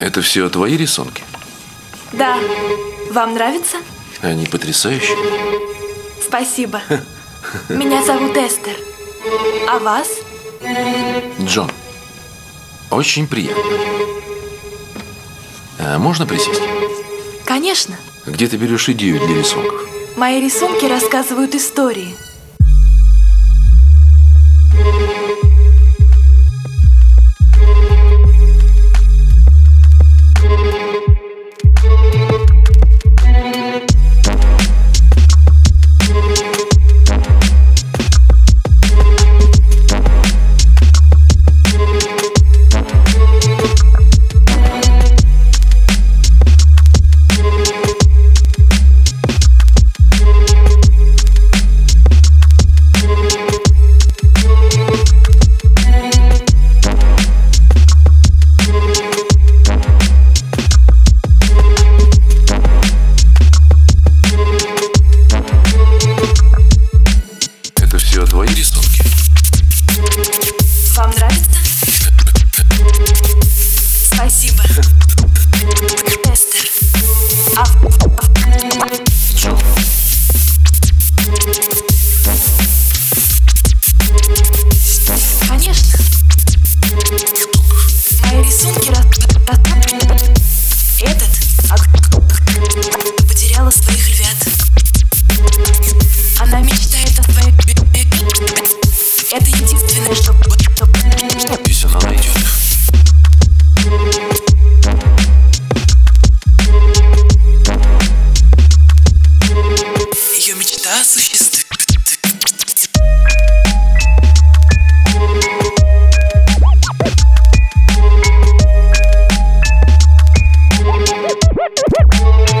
Это все твои рисунки? Да. Вам нравится? Они потрясающие. Спасибо. Меня зовут Эстер. А вас? Джон. Очень приятно. А можно присесть? Конечно. Где ты берешь идею для рисунков? Мои рисунки рассказывают истории. Вам нравится? Спасибо. Тестер. А... Чё? Конечно. Мои рисунки рас... Этот от... потеряла своих львят. Она мечтает о своей... Это его Она существует. Thank